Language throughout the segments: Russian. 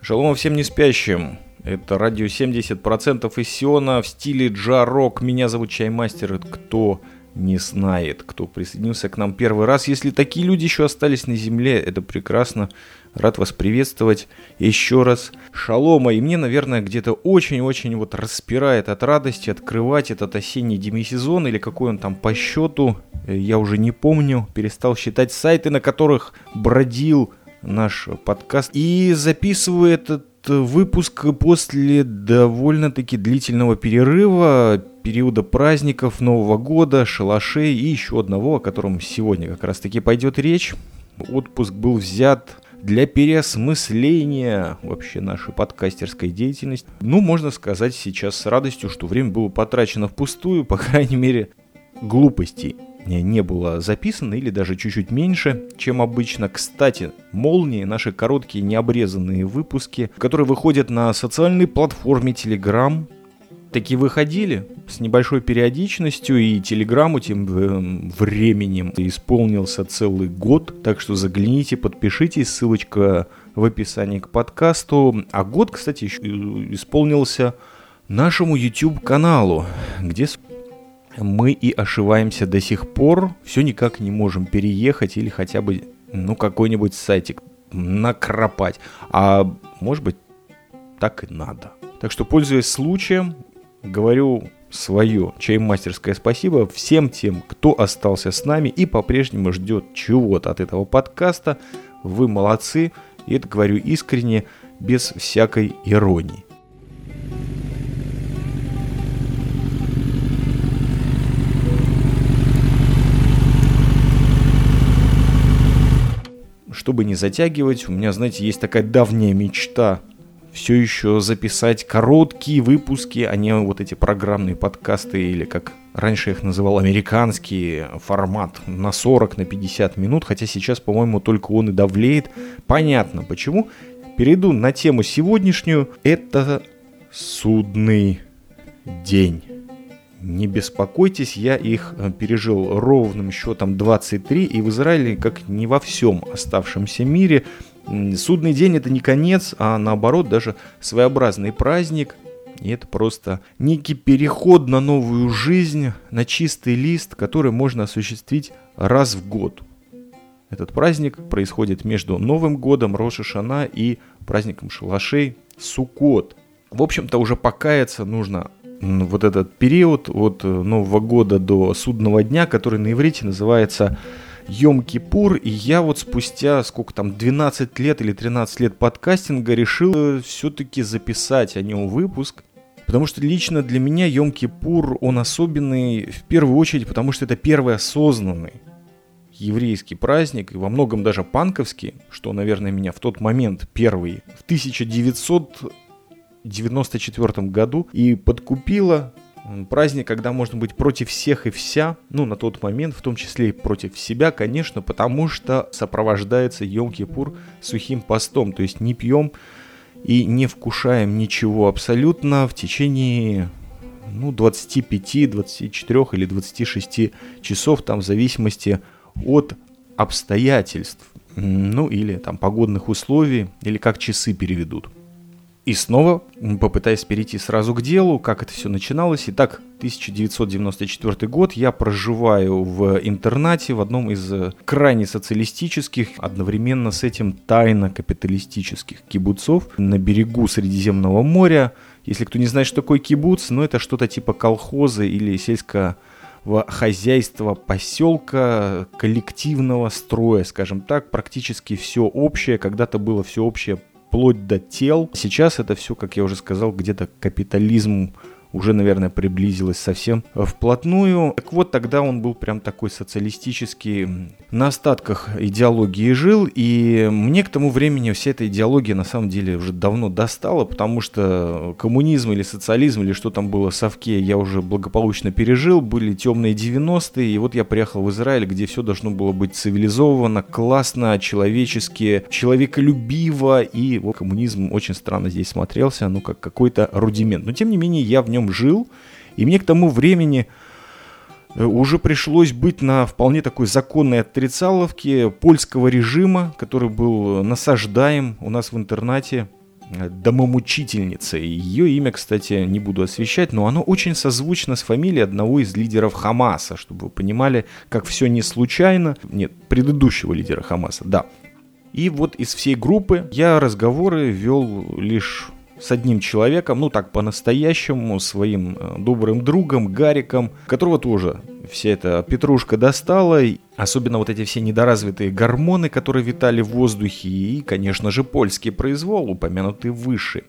Шалом всем не спящим. Это радио 70% из Сиона в стиле джа-рок. Меня зовут Чаймастер. Кто не знает, кто присоединился к нам первый раз. Если такие люди еще остались на земле, это прекрасно. Рад вас приветствовать еще раз. Шалома. И мне, наверное, где-то очень-очень вот распирает от радости открывать этот осенний демисезон или какой он там по счету. Я уже не помню. Перестал считать сайты, на которых бродил наш подкаст. И записываю этот выпуск после довольно-таки длительного перерыва, периода праздников, Нового года, шалашей и еще одного, о котором сегодня как раз-таки пойдет речь. Отпуск был взят для переосмысления вообще нашей подкастерской деятельности. Ну, можно сказать сейчас с радостью, что время было потрачено впустую, по крайней мере, глупостей не было записано или даже чуть-чуть меньше, чем обычно. Кстати, молнии, наши короткие необрезанные выпуски, которые выходят на социальной платформе Telegram, таки выходили с небольшой периодичностью, и Телеграмму тем э, временем исполнился целый год, так что загляните, подпишитесь, ссылочка в описании к подкасту. А год, кстати, еще исполнился нашему YouTube-каналу, где мы и ошиваемся до сих пор, все никак не можем переехать или хотя бы, ну, какой-нибудь сайтик накропать. А может быть, так и надо. Так что, пользуясь случаем, говорю свое чаймастерское спасибо всем тем, кто остался с нами и по-прежнему ждет чего-то от этого подкаста. Вы молодцы, и это говорю искренне, без всякой иронии. Чтобы не затягивать, у меня, знаете, есть такая давняя мечта все еще записать короткие выпуски, а не вот эти программные подкасты или как раньше их называл американский формат на 40, на 50 минут, хотя сейчас, по-моему, только он и давлеет. Понятно почему. Перейду на тему сегодняшнюю. Это судный день. Не беспокойтесь, я их э, пережил ровным счетом 23, и в Израиле, как не во всем оставшемся мире, судный день это не конец, а наоборот даже своеобразный праздник, и это просто некий переход на новую жизнь, на чистый лист, который можно осуществить раз в год. Этот праздник происходит между Новым годом, Роша Шана и праздником шалашей Суккот. В общем-то, уже покаяться нужно вот этот период от э, Нового года до судного дня, который на иврите называется Йом-Кипур, и я вот спустя сколько там, 12 лет или 13 лет подкастинга решил э, все-таки записать о нем выпуск, потому что лично для меня Йом-Кипур, он особенный в первую очередь, потому что это первый осознанный еврейский праздник, и во многом даже панковский, что, наверное, меня в тот момент первый, в 1900 94 году и подкупила праздник, когда можно быть против всех и вся, ну, на тот момент, в том числе и против себя, конечно, потому что сопровождается Йом-Кипур сухим постом, то есть не пьем и не вкушаем ничего абсолютно в течение ну, 25, 24 или 26 часов, там в зависимости от обстоятельств, ну или там погодных условий, или как часы переведут. И снова попытаясь перейти сразу к делу, как это все начиналось. Итак, 1994 год, я проживаю в интернате в одном из э, крайне социалистических, одновременно с этим тайно капиталистических кибуцов на берегу Средиземного моря. Если кто не знает, что такое кибуц, ну это что-то типа колхоза или сельского хозяйства поселка, коллективного строя, скажем так, практически все общее, когда-то было все общее вплоть до тел. Сейчас это все, как я уже сказал, где-то капитализм уже, наверное, приблизилось совсем вплотную. Так вот, тогда он был прям такой социалистический, на остатках идеологии жил, и мне к тому времени вся эта идеология на самом деле уже давно достала, потому что коммунизм или социализм, или что там было совке, я уже благополучно пережил, были темные 90-е, и вот я приехал в Израиль, где все должно было быть цивилизованно, классно, человечески, человеколюбиво, и вот коммунизм очень странно здесь смотрелся, ну как какой-то рудимент. Но тем не менее я в нем жил, и мне к тому времени э, уже пришлось быть на вполне такой законной отрицаловке польского режима, который был насаждаем у нас в интернате э, домомучительницей. Ее имя, кстати, не буду освещать, но оно очень созвучно с фамилией одного из лидеров Хамаса, чтобы вы понимали, как все не случайно. Нет, предыдущего лидера Хамаса, да. И вот из всей группы я разговоры вел лишь с одним человеком, ну так по-настоящему, своим э, добрым другом Гариком, которого тоже вся эта петрушка достала, особенно вот эти все недоразвитые гормоны, которые витали в воздухе, и, конечно же, польский произвол, упомянутый выше.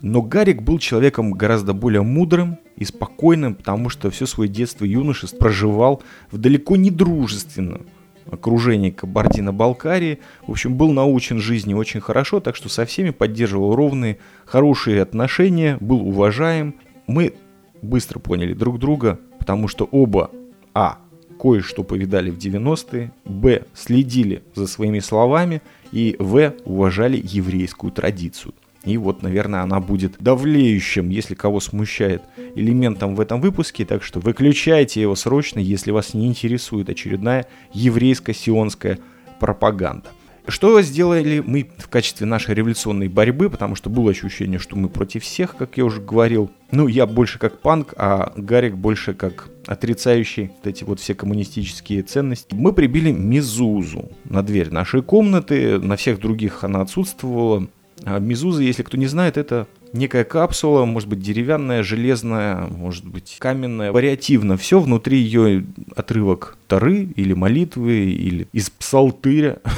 Но Гарик был человеком гораздо более мудрым и спокойным, потому что все свое детство и юношество проживал в далеко не дружественном окружении Кабардино-Балкарии. В общем, был научен жизни очень хорошо, так что со всеми поддерживал ровные, хорошие отношения, был уважаем. Мы быстро поняли друг друга, потому что оба, а, кое-что повидали в 90-е, б, следили за своими словами, и в, уважали еврейскую традицию. И вот, наверное, она будет давлеющим, если кого смущает, элементом в этом выпуске. Так что выключайте его срочно, если вас не интересует очередная еврейско-сионская пропаганда. Что сделали мы в качестве нашей революционной борьбы, потому что было ощущение, что мы против всех, как я уже говорил. Ну, я больше как панк, а Гарик больше как отрицающий вот эти вот все коммунистические ценности. Мы прибили Мизузу на дверь нашей комнаты, на всех других она отсутствовала. А Мизуза, если кто не знает, это некая капсула, может быть деревянная, железная, может быть каменная, вариативно. Все внутри ее отрывок Тары или молитвы, или из псалтыря.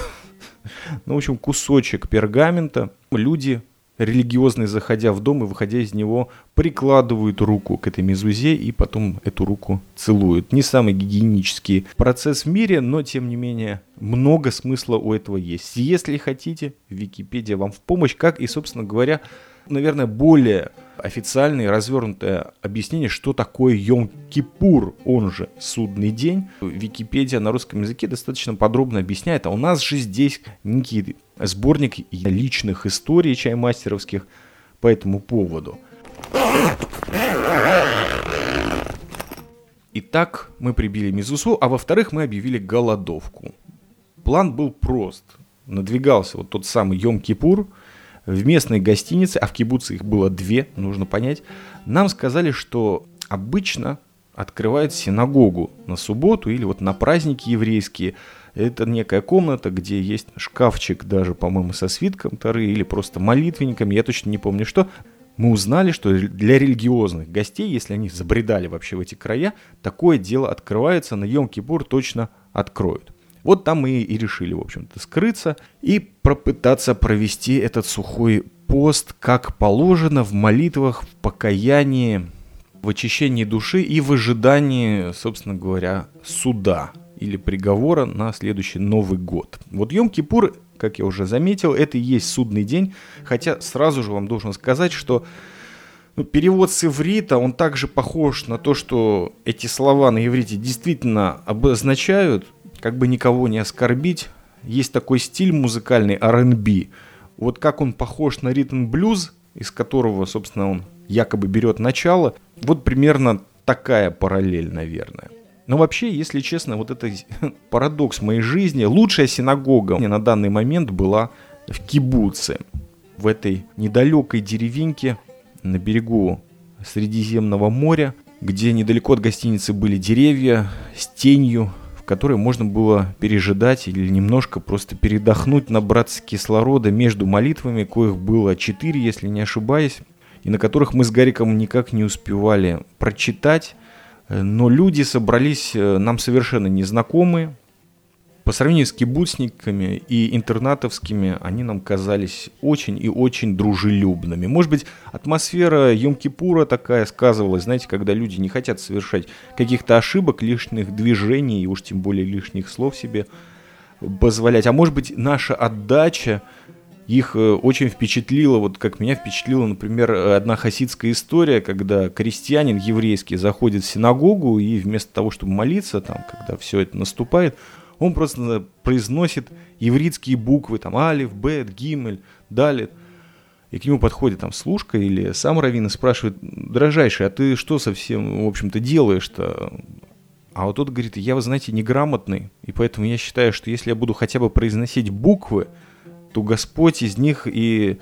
Ну, в общем, кусочек пергамента. Люди религиозные, заходя в дом и выходя из него, прикладывают руку к этой мезузе и потом эту руку целуют. Не самый гигиенический процесс в мире, но тем не менее много смысла у этого есть. Если хотите, Википедия вам в помощь, как и, собственно говоря, наверное, более официальное развернутое объяснение, что такое Йом-Кипур, он же судный день. Википедия на русском языке достаточно подробно объясняет, а у нас же здесь некий сборник личных историй чаймастеровских по этому поводу. Итак, мы прибили Мизусу, а во-вторых, мы объявили голодовку. План был прост. Надвигался вот тот самый Йом-Кипур – в местной гостинице, а в кибуце их было две, нужно понять, нам сказали, что обычно открывают синагогу на субботу или вот на праздники еврейские. Это некая комната, где есть шкафчик даже, по-моему, со свитком Тары или просто молитвенником, я точно не помню что. Мы узнали, что для религиозных гостей, если они забредали вообще в эти края, такое дело открывается, на Йом-Кипур точно откроют. Вот там мы и решили, в общем-то, скрыться и пропытаться провести этот сухой пост, как положено, в молитвах, в покаянии, в очищении души и в ожидании, собственно говоря, суда или приговора на следующий Новый год. Вот Йом-Кипур, как я уже заметил, это и есть судный день, хотя сразу же вам должен сказать, что ну, перевод с иврита, он также похож на то, что эти слова на иврите действительно обозначают, как бы никого не оскорбить, есть такой стиль музыкальный R&B. Вот как он похож на ритм блюз, из которого, собственно, он якобы берет начало, вот примерно такая параллель, наверное. Но вообще, если честно, вот это парадокс моей жизни. Лучшая синагога мне на данный момент была в Кибуце, в этой недалекой деревеньке на берегу Средиземного моря, где недалеко от гостиницы были деревья с тенью, которой можно было пережидать или немножко просто передохнуть, набраться кислорода между молитвами, коих было четыре, если не ошибаюсь, и на которых мы с Гариком никак не успевали прочитать. Но люди собрались э, нам совершенно незнакомые, по сравнению с кибуцниками и интернатовскими, они нам казались очень и очень дружелюбными. Может быть, атмосфера Йом-Кипура такая сказывалась, знаете, когда люди не хотят совершать каких-то ошибок, лишних движений, и уж тем более лишних слов себе позволять. А может быть, наша отдача их э, очень впечатлила, вот как меня впечатлила, например, одна хасидская история, когда крестьянин еврейский заходит в синагогу и вместо того, чтобы молиться, там, когда все это наступает, он просто произносит еврейские буквы, там, алиф, бет, гимель, далит. И к нему подходит там служка или сам Равин и спрашивает, дорожайший, а ты что совсем, в общем-то, делаешь-то? А вот тот говорит, я, вы знаете, неграмотный, и поэтому я считаю, что если я буду хотя бы произносить буквы, то Господь из них и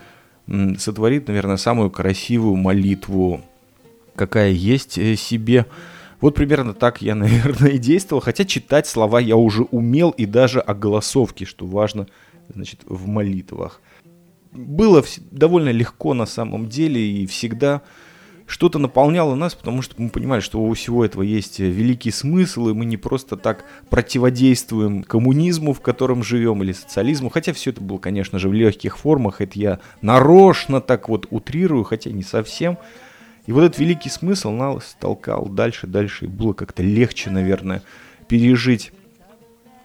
сотворит, наверное, самую красивую молитву, какая есть э, себе. Вот примерно так я, наверное, и действовал, хотя читать слова я уже умел, и даже о голосовке, что важно, значит, в молитвах. Было довольно легко на самом деле, и всегда что-то наполняло нас, потому что мы понимали, что у всего этого есть великий смысл, и мы не просто так противодействуем коммунизму, в котором живем, или социализму, хотя все это было, конечно же, в легких формах, это я нарочно так вот утрирую, хотя не совсем. И вот этот великий смысл нас толкал дальше, дальше, и было как-то легче, наверное, пережить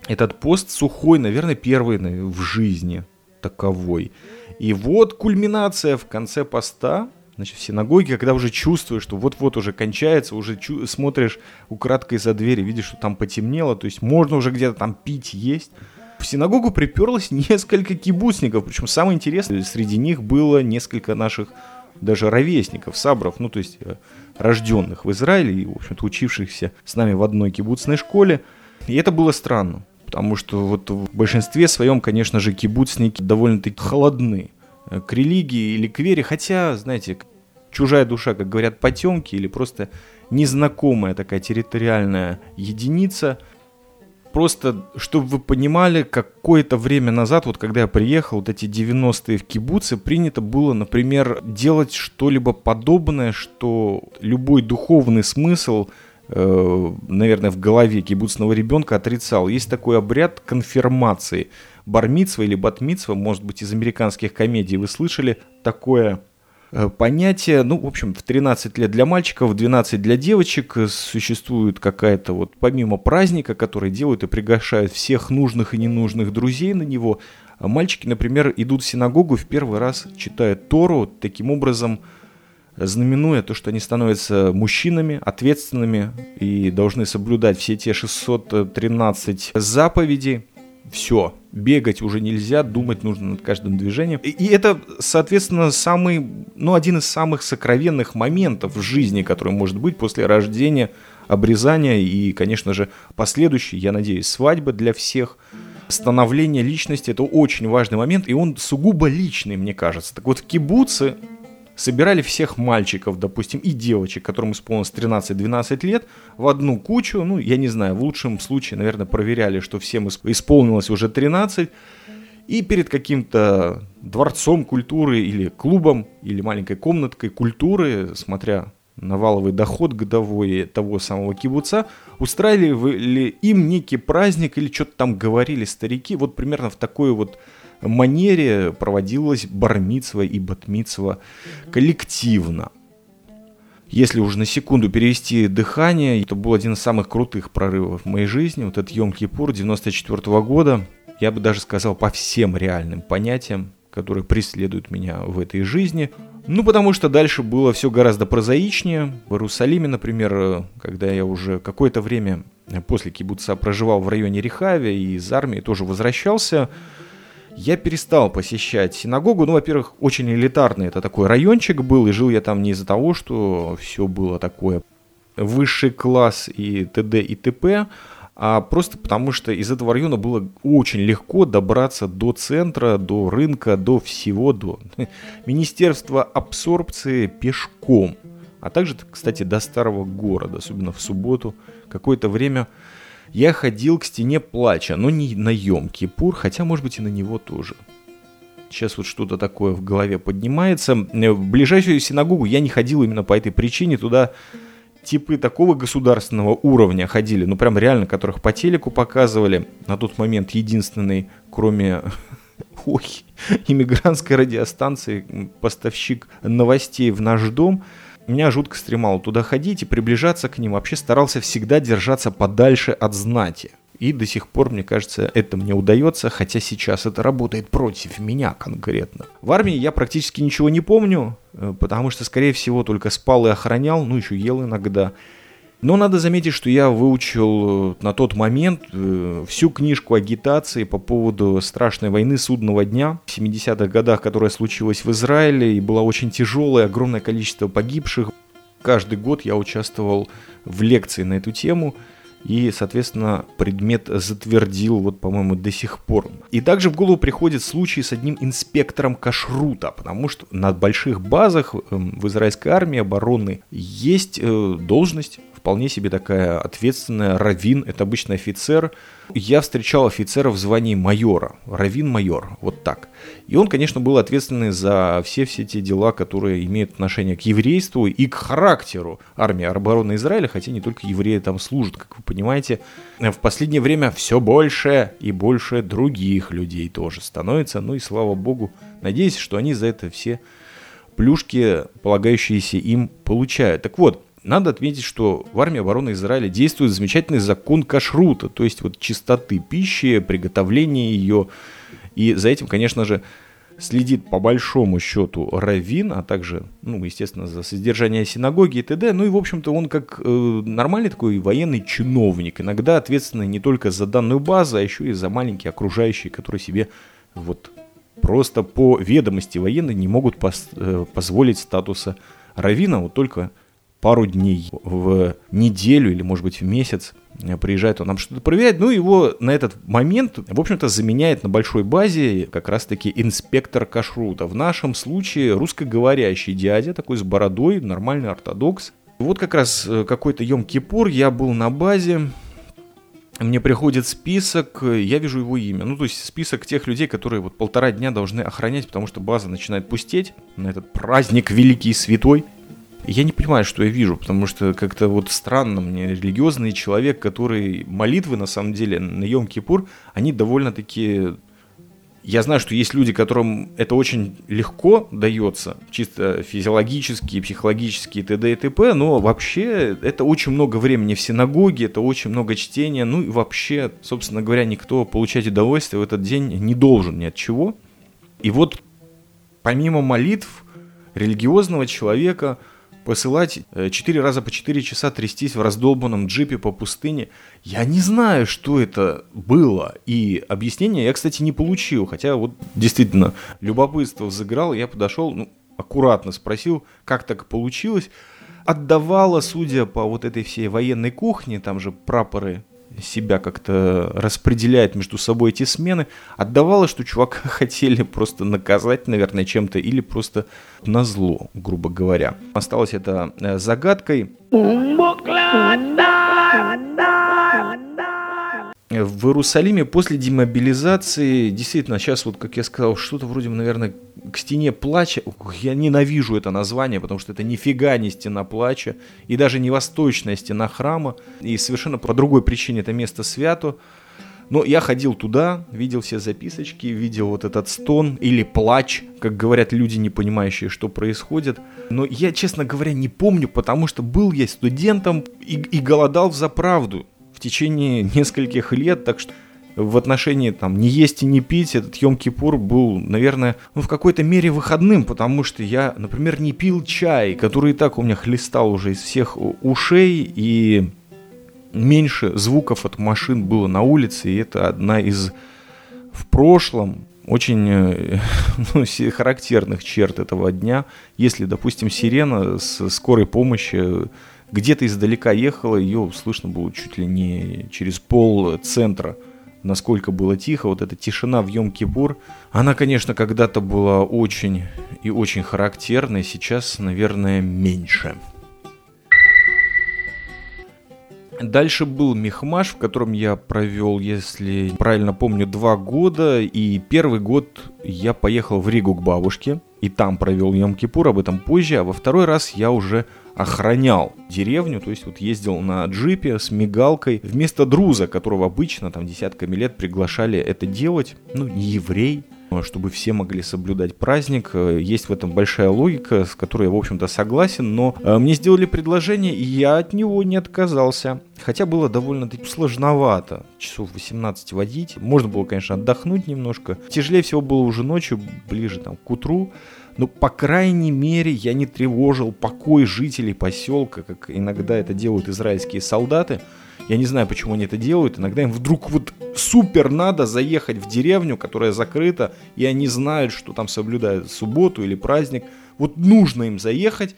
этот пост сухой, наверное, первый в жизни таковой. И вот кульминация в конце поста, значит, в синагоге, когда уже чувствуешь, что вот-вот уже кончается, уже чу- смотришь украдкой за дверь и видишь, что там потемнело, то есть можно уже где-то там пить, есть. В синагогу приперлось несколько кибуцников, причем самое интересное, среди них было несколько наших даже ровесников, сабров, ну то есть э, рожденных в Израиле и, в общем-то, учившихся с нами в одной кибуцной школе. И это было странно, потому что вот в большинстве своем, конечно же, кибуцники довольно-таки холодны к религии или к вере, хотя, знаете, чужая душа, как говорят потемки, или просто незнакомая такая территориальная единица. Просто, чтобы вы понимали, какое-то время назад, вот когда я приехал, вот эти 90-е в кибуце, принято было, например, делать что-либо подобное, что любой духовный смысл, э, наверное, в голове кибуцного ребенка отрицал. Есть такой обряд конфирмации. Бармитсва или батмитсва, может быть, из американских комедий вы слышали такое Э, понятие, ну, в общем, в 13 лет для мальчиков, в 12 для девочек э, существует какая-то вот, помимо праздника, который делают и приглашают всех нужных и ненужных друзей на него, мальчики, например, идут в синагогу в первый раз читают Тору, таким образом знаменуя то, что они становятся мужчинами, ответственными и должны соблюдать все те 613 заповедей, все, бегать уже нельзя, думать нужно над каждым движением. И, это, соответственно, самый, ну, один из самых сокровенных моментов в жизни, который может быть после рождения, обрезания и, конечно же, последующей, я надеюсь, свадьбы для всех. Становление личности – это очень важный момент, и он сугубо личный, мне кажется. Так вот, в кибуце собирали всех мальчиков, допустим, и девочек, которым исполнилось 13-12 лет, в одну кучу, ну, я не знаю, в лучшем случае, наверное, проверяли, что всем исполнилось уже 13, и перед каким-то дворцом культуры или клубом, или маленькой комнаткой культуры, смотря на валовый доход годовой того самого кибуца, устраивали им некий праздник или что-то там говорили старики, вот примерно в такой вот манере проводилась бармитсва и батмитсва коллективно. Если уже на секунду перевести дыхание, это был один из самых крутых прорывов в моей жизни. Вот этот Йом-Кипур 94 -го года, я бы даже сказал, по всем реальным понятиям, которые преследуют меня в этой жизни. Ну, потому что дальше было все гораздо прозаичнее. В Иерусалиме, например, когда я уже какое-то время после кибуца проживал в районе Рехавия и из армии тоже возвращался, я перестал посещать синагогу. Ну, во-первых, очень элитарный это такой райончик был, и жил я там не из-за того, что все было такое высший класс и т.д. и т.п., а просто потому что из этого района было очень легко добраться до центра, до рынка, до всего, до Министерства абсорбции пешком. А также, кстати, до старого города, особенно в субботу. Какое-то время я ходил к стене плача, но не на Йом-Кипур, хотя, может быть, и на него тоже. Сейчас вот что-то такое в голове поднимается. В ближайшую синагогу я не ходил именно по этой причине. Туда типы такого государственного уровня ходили, ну прям реально, которых по телеку показывали. На тот момент единственный, кроме ой, иммигрантской радиостанции, поставщик новостей в наш дом – меня жутко стремало туда ходить и приближаться к ним. Вообще старался всегда держаться подальше от знати. И до сих пор, мне кажется, это мне удается, хотя сейчас это работает против меня конкретно. В армии я практически ничего не помню, э, потому что, скорее всего, только спал и охранял, ну еще ел иногда. Но надо заметить, что я выучил э, на тот момент э, всю книжку агитации по поводу страшной войны судного дня в 70-х годах, которая случилась в Израиле и была очень тяжелая, огромное количество погибших. Каждый год я участвовал в лекции на эту тему. И, соответственно, предмет затвердил, вот, по-моему, до сих пор. И также в голову приходит случай с одним инспектором кашрута, потому что на больших базах эм, в израильской армии обороны есть э, должность вполне себе такая ответственная. Равин – это обычный офицер. Я встречал офицера в звании майора. Равин-майор, вот так. И он, конечно, был ответственный за все-все те дела, которые имеют отношение к еврейству и к характеру армии обороны Израиля, хотя не только евреи там служат, как вы понимаете. В последнее время все больше и больше других людей тоже становится. Ну и слава богу, надеюсь, что они за это все плюшки, полагающиеся им, получают. Так вот, надо отметить, что в армии обороны Израиля действует замечательный закон кашрута, то есть вот чистоты пищи, приготовления ее. И за этим, конечно же, следит по большому счету раввин, а также, ну, естественно, за содержание синагоги и т.д. Ну и, в общем-то, он как э, нормальный такой военный чиновник, иногда ответственный не только за данную базу, а еще и за маленькие окружающие, которые себе вот просто по ведомости военной не могут пос, э, позволить статуса равина, вот только пару дней в неделю или, может быть, в месяц приезжает он нам что-то проверяет, ну, его на этот момент, в общем-то, заменяет на большой базе как раз-таки инспектор кашрута. В нашем случае русскоговорящий дядя, такой с бородой, нормальный ортодокс. Вот как раз э, какой-то Йом-Кипур, я был на базе, мне приходит список, я вижу его имя. Ну, то есть список тех людей, которые вот полтора дня должны охранять, потому что база начинает пустеть на этот праздник великий и святой я не понимаю, что я вижу, потому что как-то вот странно мне религиозный человек, который молитвы на самом деле на Йом-Кипур, они довольно-таки я знаю, что есть люди, которым это очень легко дается, чисто физиологически, психологически, т.д. и т.п., но вообще это очень много времени в синагоге, это очень много чтения, ну и вообще, собственно говоря, никто получать удовольствие в этот день не должен ни от чего. И вот помимо молитв религиозного человека – посылать э, четыре раза по четыре часа трястись в раздолбанном джипе по пустыне. Я не знаю, что это было. И объяснения я, кстати, не получил. Хотя вот действительно любопытство взыграло. Я подошел, ну, аккуратно спросил, как так получилось. Отдавала, судя по вот этой всей военной кухне, там же прапоры себя как-то распределяет между собой эти смены, отдавало, что чувака хотели просто наказать, наверное, чем-то или просто на зло, грубо говоря. Осталось это э, загадкой. В Иерусалиме после демобилизации, действительно, сейчас вот, как я сказал, что-то вроде, наверное, к стене плача. Я ненавижу это название, потому что это нифига не стена плача, и даже не восточная стена храма, и совершенно по другой причине это место свято. Но я ходил туда, видел все записочки, видел вот этот стон или плач, как говорят люди, не понимающие, что происходит. Но я, честно говоря, не помню, потому что был я студентом и, и голодал за правду в течение нескольких лет, так что в отношении там не есть и не пить, этот Йом-Кипур был, наверное, ну, в какой-то мере выходным, потому что я, например, не пил чай, который и так у меня хлестал уже из всех ушей, и меньше звуков от машин было на улице, и это одна из в прошлом очень э, ну, характерных черт этого дня. Если, допустим, сирена с скорой помощи где-то издалека ехала, ее слышно было чуть ли не через пол центра. Насколько было тихо, вот эта тишина в Йом-Кипур, она, конечно, когда-то была очень и очень характерной, сейчас, наверное, меньше. Дальше был Мехмаш, в котором я провел, если правильно помню, два года. И первый год я поехал в Ригу к бабушке. И там провел Йом-Кипур, об этом позже. А во второй раз я уже охранял деревню, то есть вот ездил на джипе с мигалкой вместо друза, которого обычно там десятками лет приглашали это делать, ну, не еврей, чтобы все могли соблюдать праздник. Есть в этом большая логика, с которой я, в общем-то, согласен, но э, мне сделали предложение, и я от него не отказался. Хотя было довольно-таки сложновато часов 18 водить. Можно было, конечно, отдохнуть немножко. Тяжелее всего было уже ночью, ближе там к утру. Но, по крайней мере, я не тревожил покой жителей поселка, как иногда это делают израильские солдаты. Я не знаю, почему они это делают. Иногда им вдруг вот супер надо заехать в деревню, которая закрыта, и они знают, что там соблюдают субботу или праздник. Вот нужно им заехать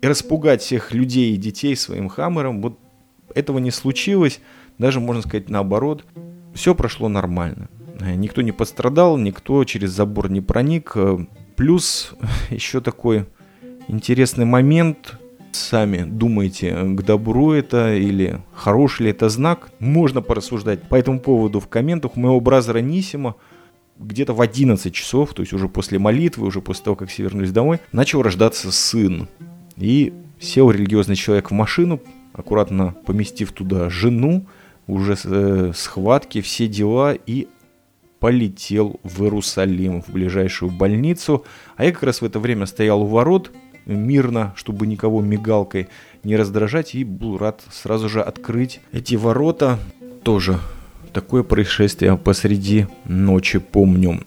и распугать всех людей и детей своим хаммером. Вот этого не случилось, даже можно сказать наоборот, все прошло нормально. Никто не пострадал, никто через забор не проник. Плюс еще такой интересный момент. Сами думаете, к добру это или хороший ли это знак. Можно порассуждать по этому поводу в комментах. У моего бразера Нисима где-то в 11 часов, то есть уже после молитвы, уже после того, как все вернулись домой, начал рождаться сын. И сел религиозный человек в машину, аккуратно поместив туда жену, уже э, схватки, все дела, и полетел в Иерусалим, в ближайшую больницу. А я как раз в это время стоял у ворот, мирно, чтобы никого мигалкой не раздражать, и был рад сразу же открыть эти ворота. Тоже такое происшествие посреди ночи помню.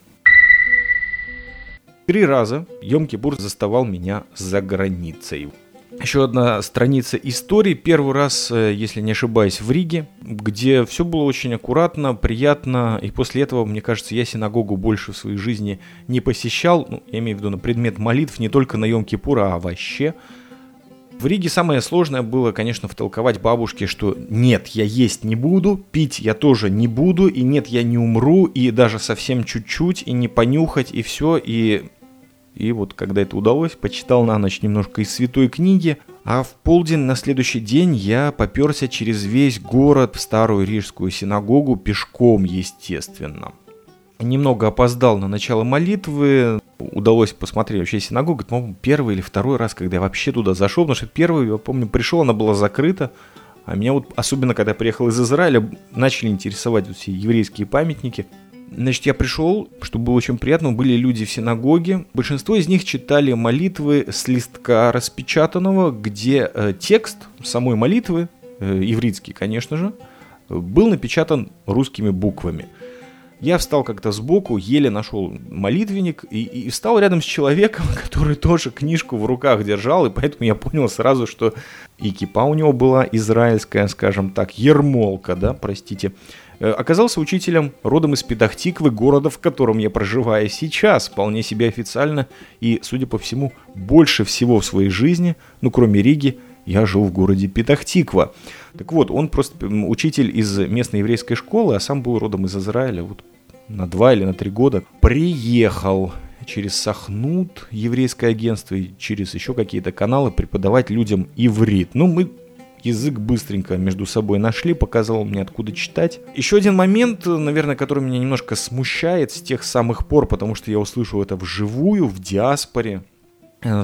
Три раза Йом-Кипур заставал меня за границей. Еще одна страница истории. Первый раз, э, если не ошибаюсь, в Риге, где все было очень аккуратно, приятно. И после этого, мне кажется, я синагогу больше в своей жизни не посещал. Ну, я имею в виду на предмет молитв не только на Йом-Кипура, а вообще. В Риге самое сложное было, конечно, втолковать бабушке, что нет, я есть не буду, пить я тоже не буду, и нет, я не умру, и даже совсем чуть-чуть, и не понюхать, и все, и и вот когда это удалось, почитал на ночь немножко из святой книги, а в полдень на следующий день я поперся через весь город в старую рижскую синагогу пешком, естественно. Немного опоздал на начало молитвы, удалось посмотреть вообще синагогу, это, по-моему, первый или второй раз, когда я вообще туда зашел, потому что первый, я помню, пришел, она была закрыта, а меня вот, особенно когда я приехал из Израиля, начали интересовать вот все еврейские памятники. Значит, я пришел, чтобы было очень приятно, были люди в синагоге. Большинство из них читали молитвы с листка распечатанного, где э, текст самой молитвы, э, ивритский, конечно же, был напечатан русскими буквами. Я встал как-то сбоку, еле нашел молитвенник и, и встал рядом с человеком, который тоже книжку в руках держал, и поэтому я понял сразу, что и кипа у него была израильская, скажем так, ермолка, да, простите. Э, оказался учителем родом из Педахтиквы, города, в котором я проживаю сейчас, вполне себе официально, и, судя по всему, больше всего в своей жизни, ну, кроме Риги, я жил в городе Петахтиква. Так вот, он просто учитель из местной еврейской школы, а сам был родом из Израиля, вот на два или на три года. Приехал через Сахнут, еврейское агентство, и через еще какие-то каналы преподавать людям иврит. Ну, мы язык быстренько между собой нашли, показал мне откуда читать. Еще один момент, наверное, который меня немножко смущает с тех самых пор, потому что я услышал это вживую, в диаспоре,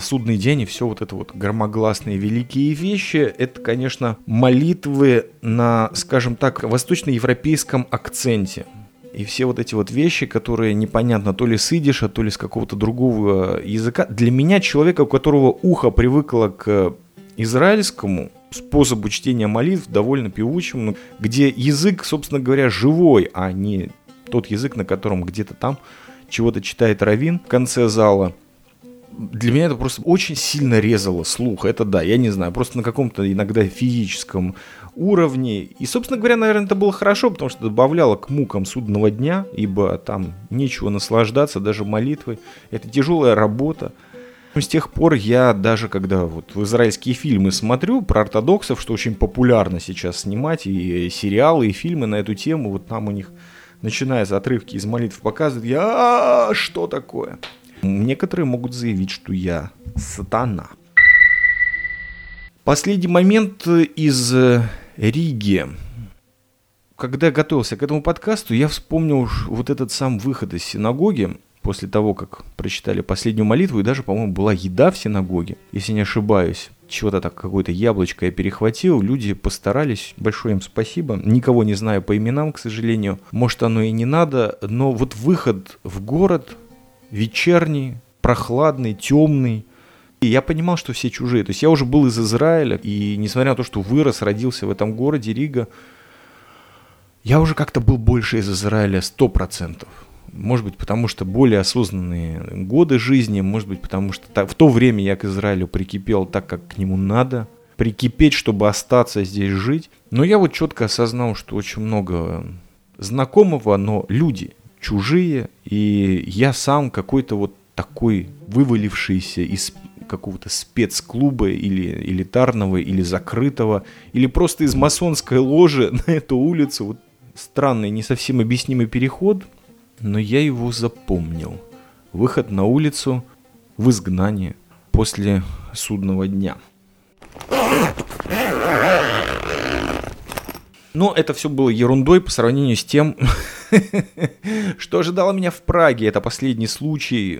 судный день и все вот это вот громогласные великие вещи, это, конечно, молитвы на, скажем так, восточноевропейском акценте. И все вот эти вот вещи, которые непонятно то ли с идиша, то ли с какого-то другого языка, для меня, человека, у которого ухо привыкло к израильскому, способу чтения молитв довольно певучим, где язык, собственно говоря, живой, а не тот язык, на котором где-то там чего-то читает Равин в конце зала. Для меня это просто очень сильно резало слух. Это да, я не знаю, просто на каком-то иногда физическом уровне. И, собственно говоря, наверное, это было хорошо, потому что добавляло к мукам судного дня, ибо там нечего наслаждаться, даже молитвой. Это тяжелая работа. С тех пор я даже, когда вот в израильские фильмы смотрю про ортодоксов, что очень популярно сейчас снимать, и сериалы, и фильмы на эту тему, вот там у них, начиная с отрывки из молитв, показывают, я «А, что такое? Некоторые могут заявить, что я сатана. Последний момент из Риги. Когда я готовился к этому подкасту, я вспомнил вот этот сам выход из синагоги после того, как прочитали последнюю молитву, и даже, по-моему, была еда в синагоге, если не ошибаюсь. Чего-то так, какое-то яблочко я перехватил, люди постарались, большое им спасибо. Никого не знаю по именам, к сожалению. Может, оно и не надо, но вот выход в город, вечерний, прохладный, темный, и я понимал, что все чужие. То есть я уже был из Израиля, и несмотря на то, что вырос, родился в этом городе Рига, я уже как-то был больше из Израиля 100%. Может быть, потому что более осознанные годы жизни, может быть, потому что в то время я к Израилю прикипел так, как к нему надо, прикипеть, чтобы остаться здесь жить. Но я вот четко осознал, что очень много знакомого, но люди чужие, и я сам какой-то вот такой вывалившийся из какого-то спецклуба или элитарного, или закрытого, или просто из масонской ложи на эту улицу. Вот странный, не совсем объяснимый переход, но я его запомнил. Выход на улицу в изгнание после судного дня. Но это все было ерундой по сравнению с тем, что ожидало меня в Праге. Это последний случай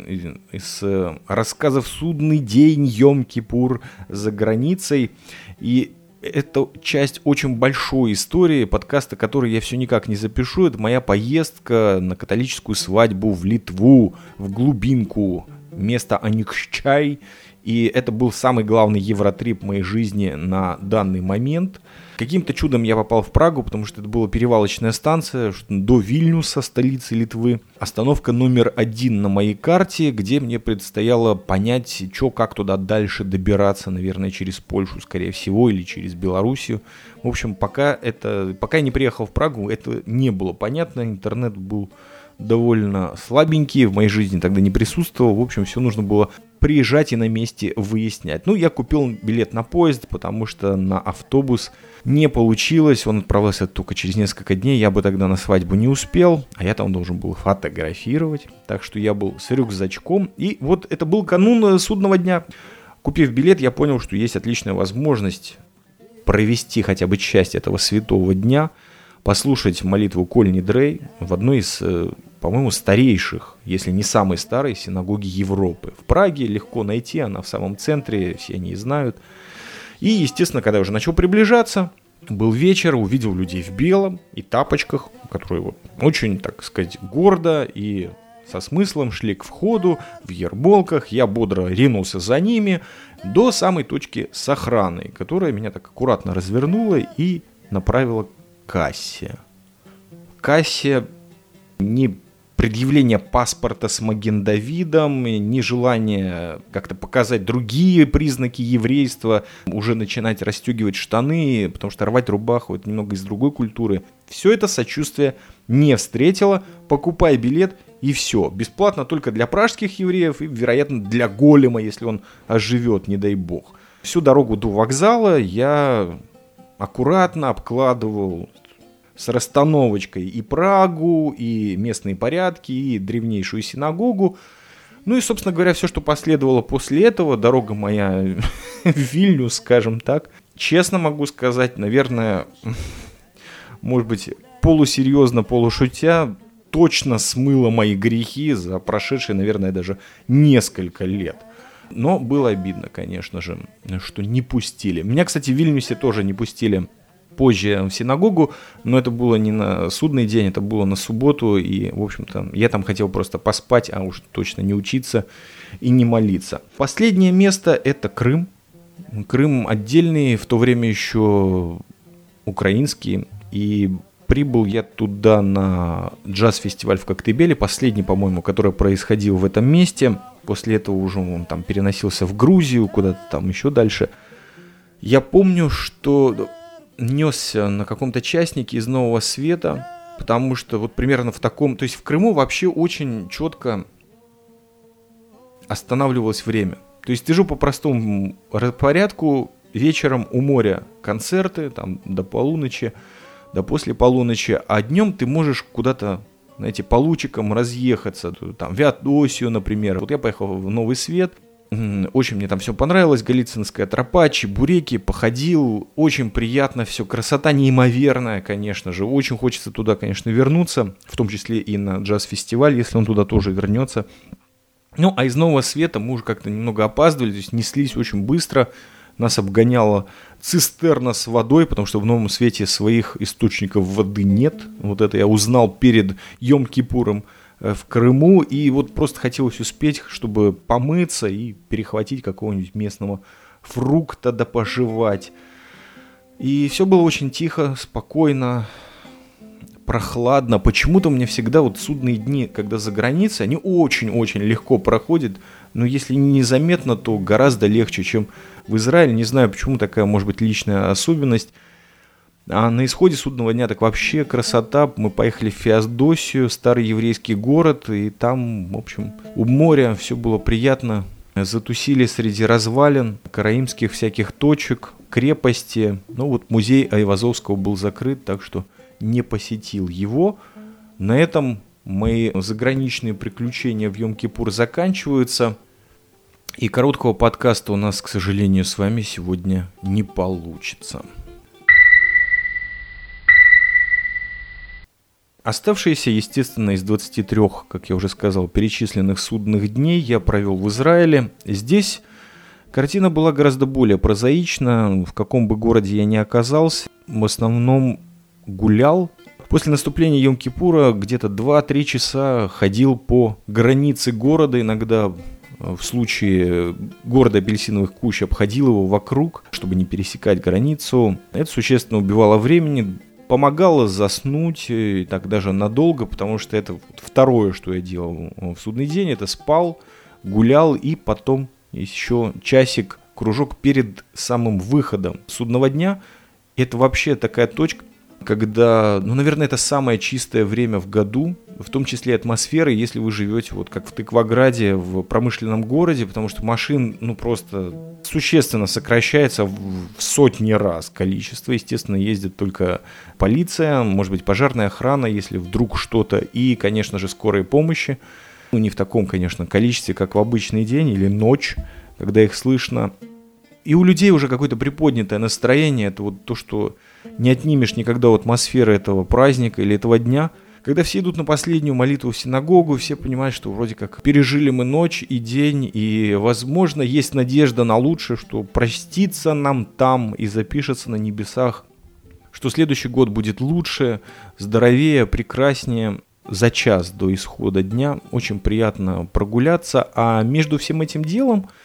из э, рассказов «Судный день», «Йом-Кипур» за границей. И это часть очень большой истории, подкаста, который я все никак не запишу. Это моя поездка на католическую свадьбу в Литву, в глубинку, место Аникшчай. И это был самый главный евротрип моей жизни на данный момент. Каким-то чудом я попал в Прагу, потому что это была перевалочная станция до Вильнюса, столицы Литвы. Остановка номер один на моей карте, где мне предстояло понять, что, как туда дальше добираться, наверное, через Польшу, скорее всего, или через Белоруссию. В общем, пока, это, пока я не приехал в Прагу, это не было понятно. Интернет был довольно слабенький, в моей жизни тогда не присутствовал. В общем, все нужно было приезжать и на месте выяснять. Ну, я купил билет на поезд, потому что на автобус не получилось. Он отправился только через несколько дней. Я бы тогда на свадьбу не успел, а я там должен был фотографировать. Так что я был с рюкзачком. И вот это был канун судного дня. Купив билет, я понял, что есть отличная возможность провести хотя бы часть этого святого дня, послушать молитву Кольни Дрей в одной из э, по-моему, старейших, если не самой старой синагоги Европы. В Праге легко найти, она в самом центре, все они знают. И, естественно, когда я уже начал приближаться, был вечер, увидел людей в белом и тапочках, которые вот очень, так сказать, гордо и со смыслом шли к входу в ерболках. Я бодро ринулся за ними до самой точки с охраной, которая меня так аккуратно развернула и направила к кассе. кассе не предъявление паспорта с Маген-Давидом, нежелание как-то показать другие признаки еврейства, уже начинать расстегивать штаны, потому что рвать рубаху это немного из другой культуры. Все это сочувствие не встретило, покупай билет и все. Бесплатно только для пражских евреев и, вероятно, для голема, если он оживет, не дай бог. Всю дорогу до вокзала я аккуратно обкладывал с расстановочкой и Прагу, и местные порядки, и древнейшую синагогу. Ну и, собственно говоря, все, что последовало после этого, дорога моя в Вильнюс, скажем так, честно могу сказать, наверное, может быть, полусерьезно, полушутя, точно смыло мои грехи за прошедшие, наверное, даже несколько лет. Но было обидно, конечно же, что не пустили. Меня, кстати, в Вильнюсе тоже не пустили позже в синагогу, но это было не на судный день, это было на субботу, и, в общем-то, я там хотел просто поспать, а уж точно не учиться и не молиться. Последнее место – это Крым. Крым отдельный, в то время еще украинский, и прибыл я туда на джаз-фестиваль в Коктебеле, последний, по-моему, который происходил в этом месте. После этого уже он там переносился в Грузию, куда-то там еще дальше. Я помню, что несся на каком-то частнике из Нового Света, потому что вот примерно в таком... То есть в Крыму вообще очень четко останавливалось время. То есть ты же по простому порядку вечером у моря концерты, там до полуночи, до после полуночи, а днем ты можешь куда-то, знаете, по лучикам разъехаться, там, Вятосию, например. Вот я поехал в Новый Свет, очень мне там все понравилось, Голицынская тропа, чебуреки, походил, очень приятно все, красота неимоверная, конечно же, очень хочется туда, конечно, вернуться, в том числе и на джаз-фестиваль, если он туда тоже вернется. Ну, а из Нового Света мы уже как-то немного опаздывали, то есть неслись очень быстро, нас обгоняла цистерна с водой, потому что в Новом Свете своих источников воды нет. Вот это я узнал перед Йом-Кипуром. Э, в Крыму, и вот просто хотелось успеть, чтобы помыться и перехватить какого-нибудь местного фрукта да пожевать. И все было очень тихо, спокойно, прохладно. Почему-то у меня всегда вот судные дни, когда за границей, они очень-очень легко проходят. Но если незаметно, то гораздо легче, чем в Израиле. Не знаю, почему такая, может быть, личная особенность. А на исходе судного дня так вообще красота. Мы поехали в Феодосию, старый еврейский город, и там, в общем, у моря все было приятно, затусили среди развалин, караимских всяких точек, крепости. Ну вот музей Айвазовского был закрыт, так что не посетил его. На этом мои заграничные приключения в Йом-Кипур заканчиваются. И короткого подкаста у нас, к сожалению, с вами сегодня не получится. Оставшиеся, естественно, из 23, как я уже сказал, перечисленных судных дней я провел в Израиле. Здесь картина была гораздо более прозаична. В каком бы городе я ни оказался, в основном гулял. После наступления Йом-Кипура где-то 2-3 часа ходил по границе города, иногда э, в случае города апельсиновых кущ обходил его вокруг, чтобы не пересекать границу. Это существенно убивало времени, помогало заснуть, и так даже надолго, потому что это второе, что я делал в судный день, это спал, гулял и потом еще часик, кружок перед самым выходом судного дня. Это вообще такая точка, когда, ну, наверное, это самое чистое время в году, в том числе атмосферы, если вы живете вот как в Тыкваграде, в промышленном городе, потому что машин, ну, просто существенно сокращается в сотни раз количество. Естественно, ездит только полиция, может быть, пожарная охрана, если вдруг что-то, и, конечно же, скорые помощи. Ну, не в таком, конечно, количестве, как в обычный день или ночь, когда их слышно. И у людей уже какое-то приподнятое настроение, это вот то, что не отнимешь никогда у атмосферы этого праздника или этого дня. Когда все идут на последнюю молитву в синагогу, все понимают, что вроде как пережили мы ночь и день, и, возможно, есть надежда на лучшее, что простится нам там и запишется на небесах, что следующий год будет лучше, здоровее, прекраснее. За час до исхода дня очень приятно прогуляться, а между всем этим делом –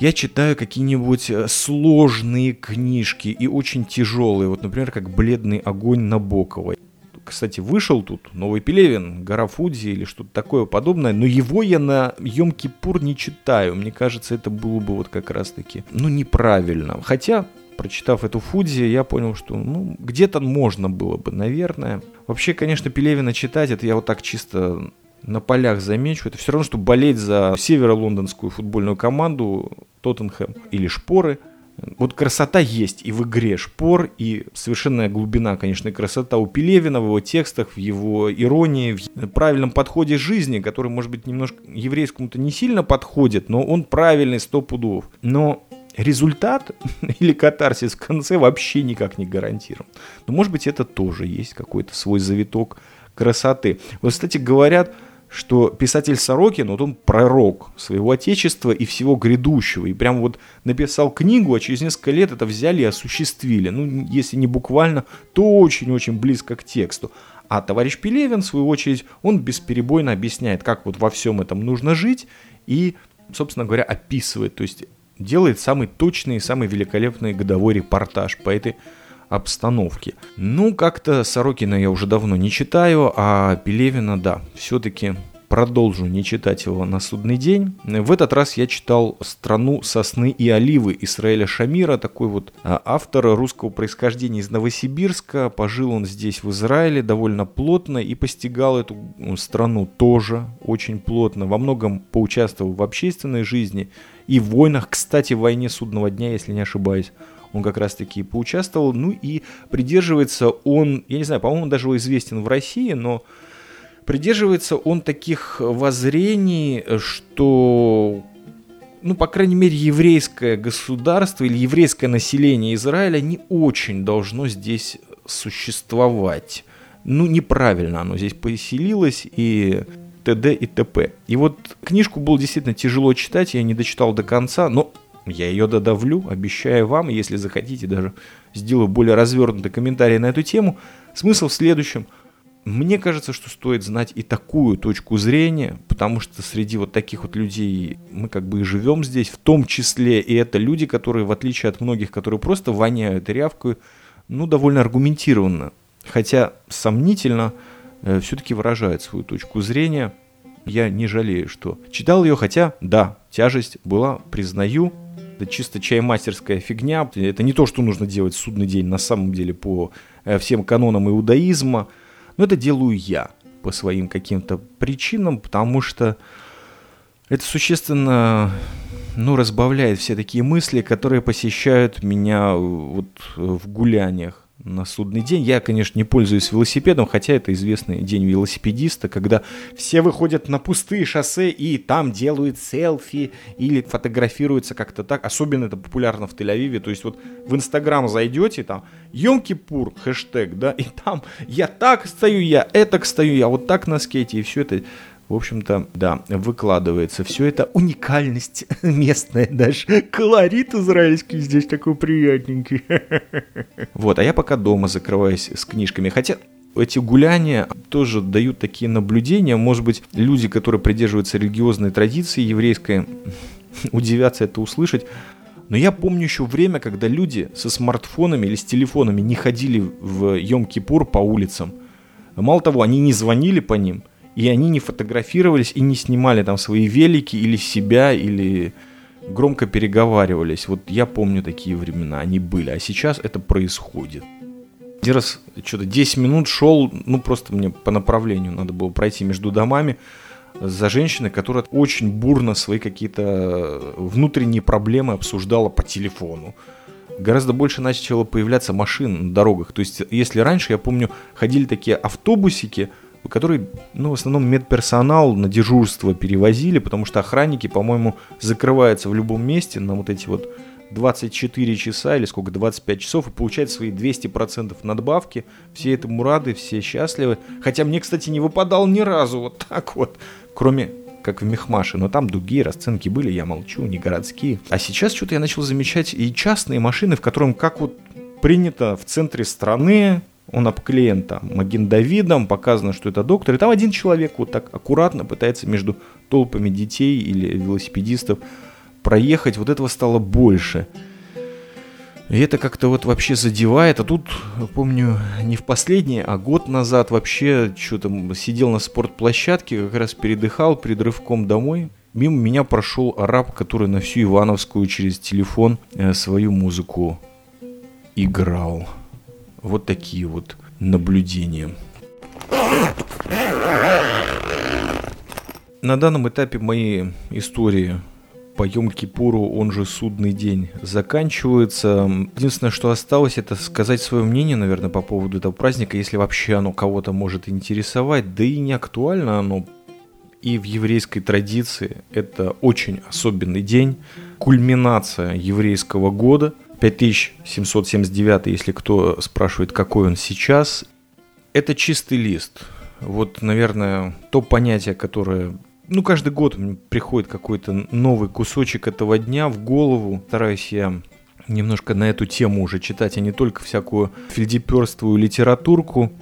я читаю какие-нибудь э, сложные книжки и очень тяжелые, вот, например, как «Бледный огонь» Набокова. Кстати, вышел тут новый Пелевин, «Гора Фудзи» или что-то такое подобное, но его я на Йом-Кипур не читаю. Мне кажется, это было бы вот как раз-таки, ну, неправильно. Хотя, прочитав эту Фудзи, я понял, что, ну, где-то можно было бы, наверное. Вообще, конечно, Пелевина читать, это я вот так чисто на полях замечу, это все равно, что болеть за северо-лондонскую футбольную команду Тоттенхэм или Шпоры. Вот красота есть и в игре Шпор, и совершенная глубина, конечно, красота у Пелевина в его текстах, в его иронии, в правильном подходе жизни, который, может быть, немножко еврейскому-то не сильно подходит, но он правильный сто пудов. Но результат или катарсис в конце вообще никак не гарантирован. Но, может быть, это тоже есть какой-то свой завиток красоты. Вот, кстати, говорят, что писатель Сорокин, вот он пророк своего отечества и всего грядущего. И прям вот написал книгу, а через несколько лет это взяли и осуществили. Ну, если не буквально, то очень-очень близко к тексту. А товарищ Пелевин, в свою очередь, он бесперебойно объясняет, как вот во всем этом нужно жить и, собственно говоря, описывает. То есть делает самый точный и самый великолепный годовой репортаж по этой обстановки. Ну, как-то Сорокина я уже давно не читаю, а Пелевина, да, все-таки продолжу не читать его на судный день. В этот раз я читал «Страну сосны и оливы» Исраэля Шамира, такой вот а, автор русского происхождения из Новосибирска. Пожил он здесь, в Израиле, довольно плотно и постигал эту страну тоже очень плотно. Во многом поучаствовал в общественной жизни и в войнах. Кстати, в войне судного дня, если не ошибаюсь, он как раз-таки поучаствовал. Ну и придерживается он, я не знаю, по-моему, даже известен в России, но придерживается он таких воззрений, что ну, по крайней мере, еврейское государство или еврейское население Израиля не очень должно здесь существовать. Ну, неправильно оно здесь поселилось, и т.д. и т.п. И вот книжку было действительно тяжело читать, я не дочитал до конца, но я ее додавлю, обещаю вам, если захотите, даже сделаю более развернутый комментарий на эту тему. Смысл в следующем. Мне кажется, что стоит знать и такую точку зрения, потому что среди вот таких вот людей мы как бы и живем здесь, в том числе и это люди, которые, в отличие от многих, которые просто воняют и рявкают, ну, довольно аргументированно, хотя сомнительно, э, все-таки выражают свою точку зрения. Я не жалею, что читал ее, хотя, да, тяжесть была, признаю, это чисто чаймастерская фигня. Это не то, что нужно делать в судный день на самом деле по э, всем канонам иудаизма. Но это делаю я по своим каким-то причинам, потому что Это существенно ну, разбавляет все такие мысли, которые посещают меня вот в гуляниях на судный день. Я, конечно, не пользуюсь велосипедом, хотя это известный день велосипедиста, когда все выходят на пустые шоссе и там делают селфи или фотографируются как-то так. Особенно это популярно в Тель-Авиве. То есть вот в Инстаграм зайдете, там Йом-Кипур, хэштег, да, и там я так стою, я это стою, я вот так на скейте, и все это в общем-то, да, выкладывается. Все это уникальность местная даже. Колорит израильский здесь такой приятненький. Вот, а я пока дома закрываюсь с книжками. Хотя эти гуляния тоже дают такие наблюдения. Может быть, люди, которые придерживаются религиозной традиции еврейской, удивятся это услышать. Но я помню еще время, когда люди со смартфонами или с телефонами не ходили в Йом-Кипур по улицам. Мало того, они не звонили по ним, и они не фотографировались и не снимали там свои велики или себя, или громко переговаривались. Вот я помню такие времена, они были, а сейчас это происходит. Один раз что-то 10 минут шел, ну просто мне по направлению надо было пройти между домами за женщиной, которая очень бурно свои какие-то внутренние проблемы обсуждала по телефону. Гораздо больше начало появляться машин на дорогах. То есть, если раньше, я помню, ходили такие автобусики, который, ну, в основном медперсонал на дежурство перевозили, потому что охранники, по-моему, закрываются в любом месте на вот эти вот 24 часа или сколько, 25 часов и получают свои 200% надбавки. Все этому рады, все счастливы. Хотя мне, кстати, не выпадал ни разу вот так вот, кроме как в Мехмаше, но там другие расценки были, я молчу, не городские. А сейчас что-то я начал замечать и частные машины, в котором как вот принято в центре страны, он обклеен там Магендавидом, показано, что это доктор, и там один человек вот так аккуратно пытается между толпами детей или велосипедистов проехать, вот этого стало больше. И это как-то вот вообще задевает. А тут, помню, не в последний, а год назад вообще что-то сидел на спортплощадке, как раз передыхал перед рывком домой. Мимо меня прошел араб, который на всю Ивановскую через телефон э, свою музыку играл. Вот такие вот наблюдения. На данном этапе моей истории по Йом-Кипуру, он же судный день, заканчивается. Единственное, что осталось, это сказать свое мнение, наверное, по поводу этого праздника, если вообще оно кого-то может интересовать. Да и не актуально оно и в еврейской традиции. Это очень особенный день, кульминация еврейского года – 5779, если кто спрашивает, какой он сейчас, это чистый лист. Вот, наверное, то понятие, которое ну, каждый год приходит какой-то новый кусочек этого дня в голову. Стараюсь я немножко на эту тему уже читать, а не только всякую фельдеперствую литературку.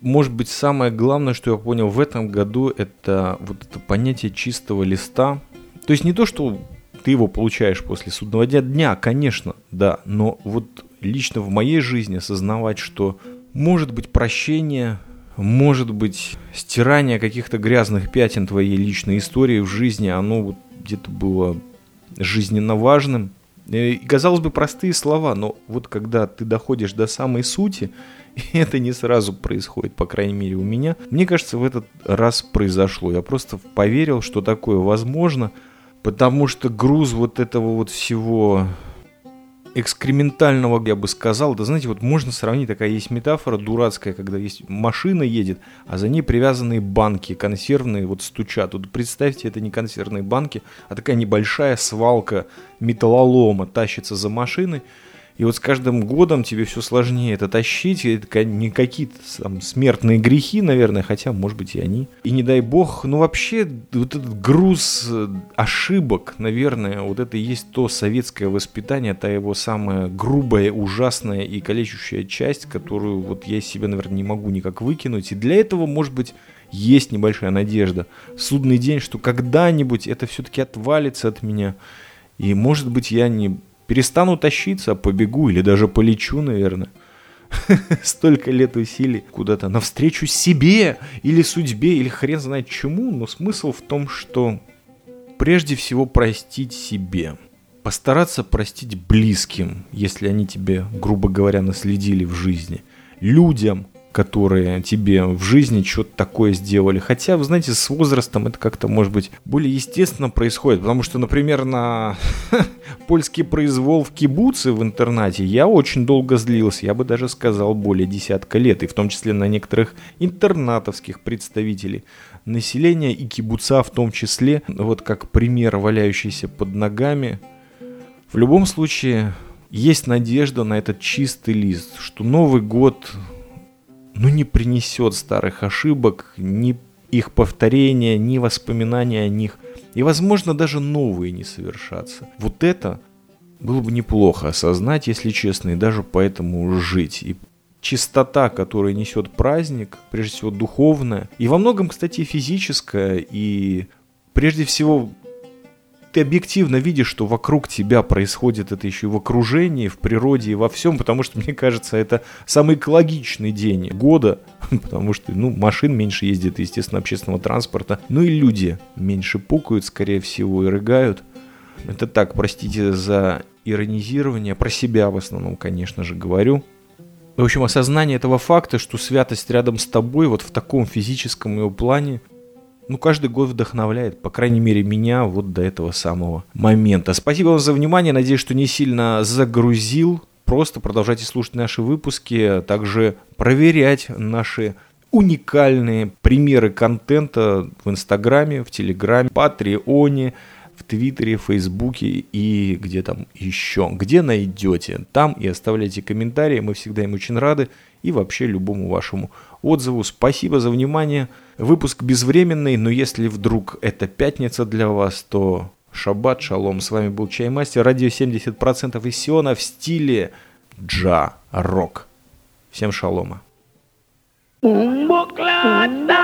Может быть, самое главное, что я понял в этом году, это вот это понятие чистого листа. То есть не то, что ты его получаешь после судного дня, дня, конечно, да, но вот лично в моей жизни осознавать, что может быть прощение, может быть стирание каких-то грязных пятен твоей личной истории в жизни, оно вот где-то было жизненно важным. И, казалось бы, простые слова, но вот когда ты доходишь до самой сути, и это не сразу происходит, по крайней мере у меня, мне кажется, в этот раз произошло. Я просто поверил, что такое возможно – Потому что груз вот этого вот всего экскрементального, я бы сказал, да знаете, вот можно сравнить, такая есть метафора дурацкая, когда есть машина едет, а за ней привязанные банки консервные вот стучат. Вот представьте, это не консервные банки, а такая небольшая свалка металлолома тащится за машиной, и вот с каждым годом тебе все сложнее это тащить. Это не какие-то там смертные грехи, наверное, хотя, может быть, и они. И не дай бог, ну вообще, вот этот груз э, ошибок, наверное, вот это и есть то советское воспитание, та его самая грубая, ужасная и калечущая часть, которую вот я из себя, наверное, не могу никак выкинуть. И для этого, может быть, есть небольшая надежда. Судный день, что когда-нибудь это все-таки отвалится от меня. И, может быть, я не Перестану тащиться, побегу или даже полечу, наверное. Столько лет усилий куда-то навстречу себе или судьбе, или хрен знает чему, но смысл в том, что прежде всего простить себе. Постараться простить близким, если они тебе, грубо говоря, наследили в жизни. Людям, которые тебе в жизни что-то такое сделали. Хотя, вы знаете, с возрастом это как-то, может быть, более естественно происходит. Потому что, например, на польский произвол в кибуце в интернате я очень долго злился. Я бы даже сказал, более десятка лет. И в том числе на некоторых интернатовских представителей населения и кибуца в том числе. Вот как пример, валяющийся под ногами. В любом случае, есть надежда на этот чистый лист, что Новый год ну, не принесет старых ошибок, ни их повторения, ни воспоминания о них. И, возможно, даже новые не совершатся. Вот это было бы неплохо осознать, если честно, и даже поэтому жить. И чистота, которая несет праздник, прежде всего духовная, и во многом, кстати, физическая, и прежде всего ты объективно видишь, что вокруг тебя происходит это еще и в окружении, в природе и во всем, потому что, мне кажется, это самый экологичный день года, потому что, ну, машин меньше ездит, естественно, общественного транспорта, ну и люди меньше пукают, скорее всего, и рыгают. Это так, простите за иронизирование, про себя в основном, конечно же, говорю. В общем, осознание этого факта, что святость рядом с тобой, вот в таком физическом его плане, ну, каждый год вдохновляет, по крайней мере, меня вот до этого самого момента. Спасибо вам за внимание, надеюсь, что не сильно загрузил. Просто продолжайте слушать наши выпуски, а также проверять наши уникальные примеры контента в Инстаграме, в Телеграме, Патреоне, в Твиттере, Фейсбуке и где там еще. Где найдете, там и оставляйте комментарии, мы всегда им очень рады и вообще любому вашему отзыву. Спасибо за внимание. Выпуск безвременный, но если вдруг это пятница для вас, то шаббат, шалом. С вами был Чаймастер. Радио 70% из Сиона в стиле джа-рок. Всем шалома. Умбоклада.